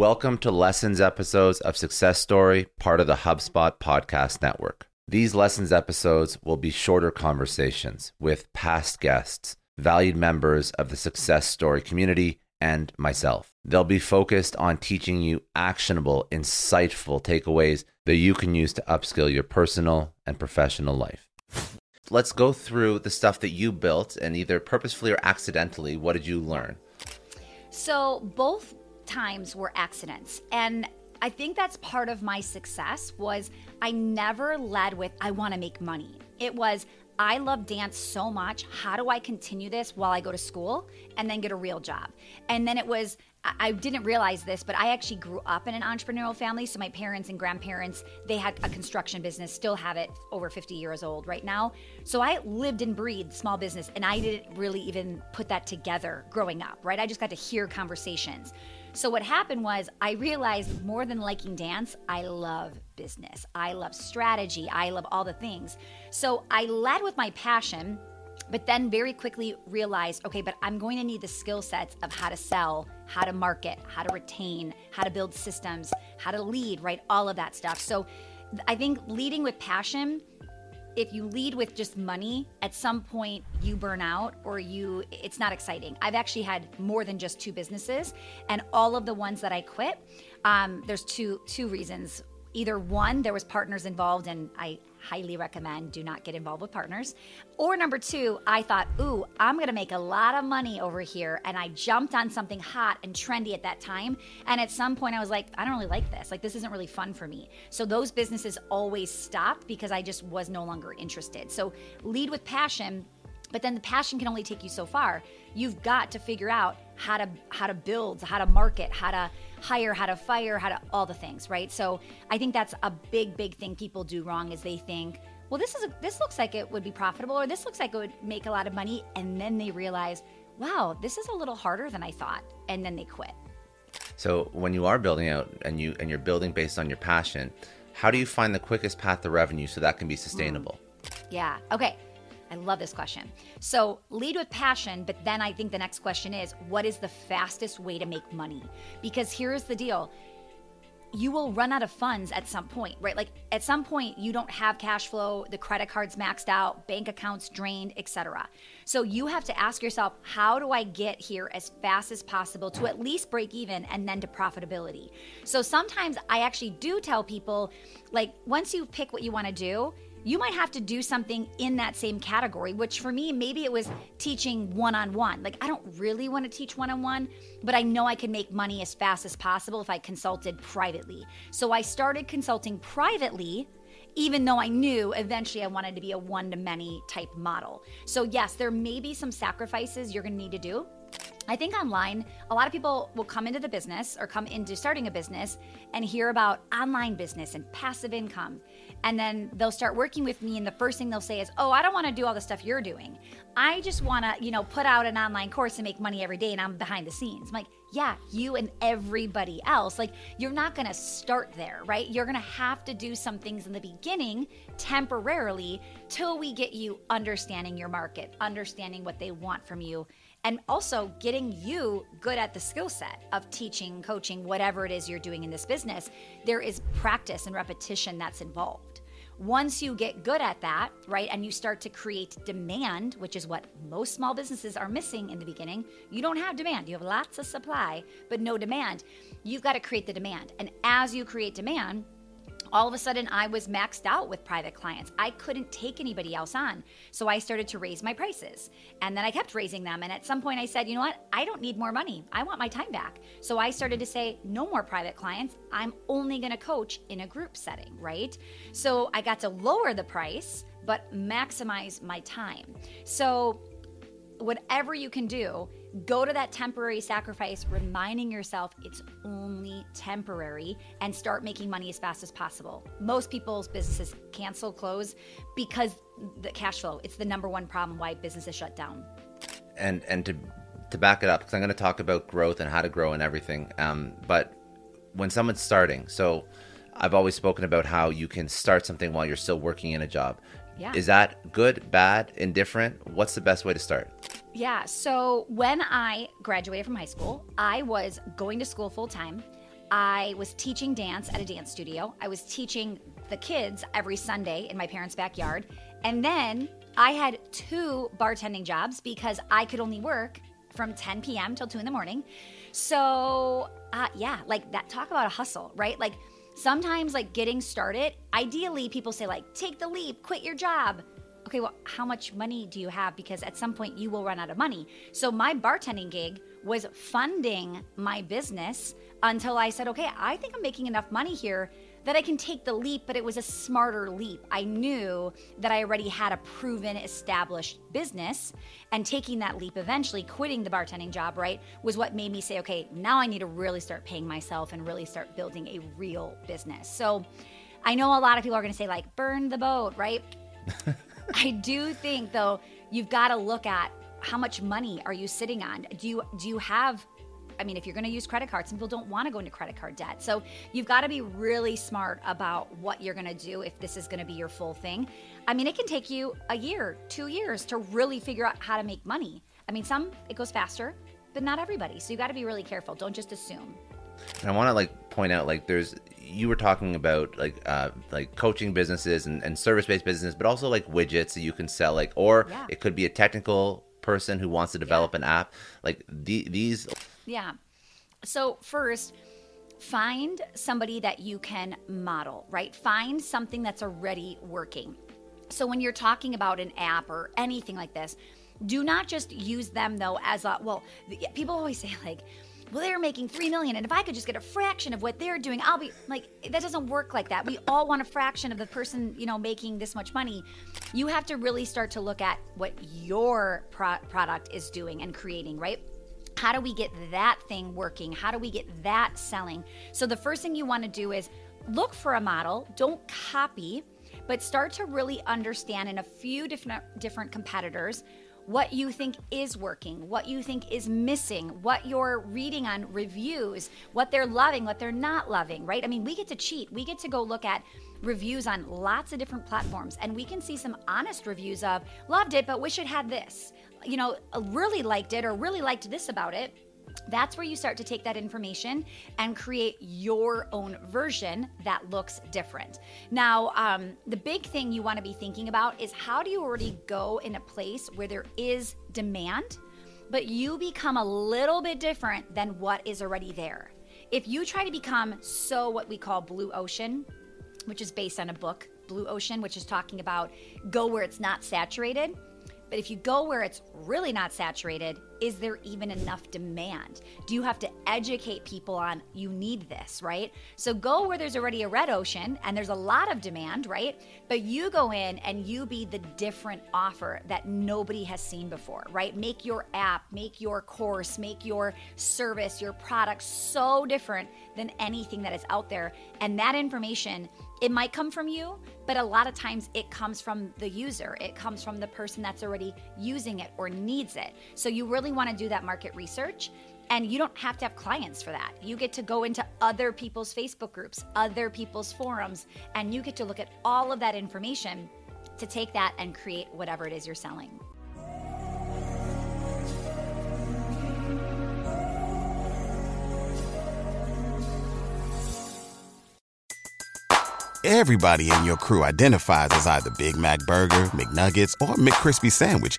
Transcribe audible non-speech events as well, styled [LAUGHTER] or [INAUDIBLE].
Welcome to Lessons episodes of Success Story, part of the HubSpot podcast network. These Lessons episodes will be shorter conversations with past guests, valued members of the Success Story community, and myself. They'll be focused on teaching you actionable, insightful takeaways that you can use to upskill your personal and professional life. Let's go through the stuff that you built and either purposefully or accidentally, what did you learn? So both times were accidents. And I think that's part of my success was I never led with I want to make money. It was I love dance so much. How do I continue this while I go to school and then get a real job? And then it was I didn't realize this, but I actually grew up in an entrepreneurial family. So my parents and grandparents, they had a construction business, still have it over 50 years old right now. So I lived and breathed small business and I didn't really even put that together growing up, right? I just got to hear conversations. So what happened was I realized more than liking dance, I love business. I love strategy. I love all the things. So I led with my passion, but then very quickly realized, okay, but I'm going to need the skill sets of how to sell, how to market, how to retain, how to build systems, how to lead, right? All of that stuff. So I think leading with passion if you lead with just money, at some point you burn out or you it's not exciting. I've actually had more than just two businesses, and all of the ones that I quit, um, there's two two reasons. Either one, there was partners involved, and I highly recommend do not get involved with partners. Or number two, I thought, ooh, I'm gonna make a lot of money over here. And I jumped on something hot and trendy at that time. And at some point, I was like, I don't really like this. Like, this isn't really fun for me. So those businesses always stopped because I just was no longer interested. So lead with passion. But then the passion can only take you so far. You've got to figure out how to how to build, how to market, how to hire, how to fire, how to all the things, right? So I think that's a big, big thing people do wrong is they think, well, this is a, this looks like it would be profitable, or this looks like it would make a lot of money, and then they realize, wow, this is a little harder than I thought, and then they quit. So when you are building out and you and you're building based on your passion, how do you find the quickest path to revenue so that can be sustainable? Mm. Yeah. Okay. I love this question. So, lead with passion, but then I think the next question is what is the fastest way to make money? Because here's the deal you will run out of funds at some point, right? Like at some point you don't have cash flow, the credit card's maxed out, bank accounts drained, etc. So you have to ask yourself, how do I get here as fast as possible to at least break even and then to profitability? So sometimes I actually do tell people like once you pick what you want to do, you might have to do something in that same category, which for me, maybe it was teaching one on one. Like, I don't really want to teach one on one, but I know I can make money as fast as possible if I consulted privately. So I started consulting privately even though I knew eventually I wanted to be a one to many type model. So, yes, there may be some sacrifices you're gonna need to do. I think online, a lot of people will come into the business or come into starting a business and hear about online business and passive income. And then they'll start working with me, and the first thing they'll say is, Oh, I don't want to do all the stuff you're doing. I just want to, you know, put out an online course and make money every day, and I'm behind the scenes. I'm like, Yeah, you and everybody else. Like, you're not going to start there, right? You're going to have to do some things in the beginning temporarily till we get you understanding your market, understanding what they want from you and also getting you good at the skill set of teaching, coaching, whatever it is you're doing in this business. There is practice and repetition that's involved. Once you get good at that, right, and you start to create demand, which is what most small businesses are missing in the beginning, you don't have demand. You have lots of supply, but no demand. You've got to create the demand. And as you create demand, all of a sudden I was maxed out with private clients. I couldn't take anybody else on. So I started to raise my prices. And then I kept raising them. And at some point I said, you know what? I don't need more money. I want my time back. So I started to say, no more private clients. I'm only going to coach in a group setting, right? So I got to lower the price, but maximize my time. So whatever you can do Go to that temporary sacrifice, reminding yourself it's only temporary, and start making money as fast as possible. Most people's businesses cancel, close because the cash flow. It's the number one problem why businesses shut down. And and to to back it up, because I'm going to talk about growth and how to grow and everything. Um, but when someone's starting, so I've always spoken about how you can start something while you're still working in a job. Yeah. Is that good, bad, indifferent? What's the best way to start? Yeah. So when I graduated from high school, I was going to school full time. I was teaching dance at a dance studio. I was teaching the kids every Sunday in my parents' backyard. And then I had two bartending jobs because I could only work from 10 p.m. till 2 in the morning. So, uh, yeah, like that, talk about a hustle, right? Like sometimes, like getting started, ideally, people say, like, take the leap, quit your job okay, well, how much money do you have? Because at some point you will run out of money. So my bartending gig was funding my business until I said, okay, I think I'm making enough money here that I can take the leap, but it was a smarter leap. I knew that I already had a proven, established business, and taking that leap eventually, quitting the bartending job, right, was what made me say, okay, now I need to really start paying myself and really start building a real business. So I know a lot of people are gonna say, like, burn the boat, right? [LAUGHS] I do think though you've got to look at how much money are you sitting on? Do you do you have I mean, if you're going to use credit cards, some people don't want to go into credit card debt. So you've got to be really smart about what you're going to do if this is going to be your full thing. I mean, it can take you a year, two years to really figure out how to make money. I mean, some it goes faster, but not everybody. So you got to be really careful. Don't just assume. And I want to like point out like there's you were talking about like uh, like coaching businesses and, and service based business, but also like widgets that you can sell, like or yeah. it could be a technical person who wants to develop yeah. an app. Like the, these. Yeah. So first, find somebody that you can model. Right. Find something that's already working. So when you're talking about an app or anything like this, do not just use them though as a well. People always [LAUGHS] say like well they're making 3 million and if i could just get a fraction of what they're doing i'll be like that doesn't work like that. We all want a fraction of the person you know making this much money. You have to really start to look at what your pro- product is doing and creating right? How do we get that thing working? How do we get that selling? So the first thing you want to do is look for a model don't copy but start to really understand in a few different different competitors what you think is working, what you think is missing, what you're reading on reviews, what they're loving, what they're not loving, right? I mean, we get to cheat. We get to go look at reviews on lots of different platforms and we can see some honest reviews of loved it, but wish it had this, you know, really liked it or really liked this about it that's where you start to take that information and create your own version that looks different. Now, um, the big thing you want to be thinking about is how do you already go in a place where there is demand, but you become a little bit different than what is already there. If you try to become so what we call blue ocean, which is based on a book blue ocean, which is talking about go where it's not saturated. But if you go where it's really not saturated, is there even enough demand? Do you have to educate people on you need this, right? So go where there's already a red ocean and there's a lot of demand, right? But you go in and you be the different offer that nobody has seen before, right? Make your app, make your course, make your service, your product so different than anything that is out there. And that information it might come from you, but a lot of times it comes from the user. It comes from the person that's already using it or needs it. So you really want to do that market research. And you don't have to have clients for that. You get to go into other people's Facebook groups, other people's forums, and you get to look at all of that information to take that and create whatever it is you're selling. Everybody in your crew identifies as either Big Mac Burger, McNuggets, or McCrispy Sandwich.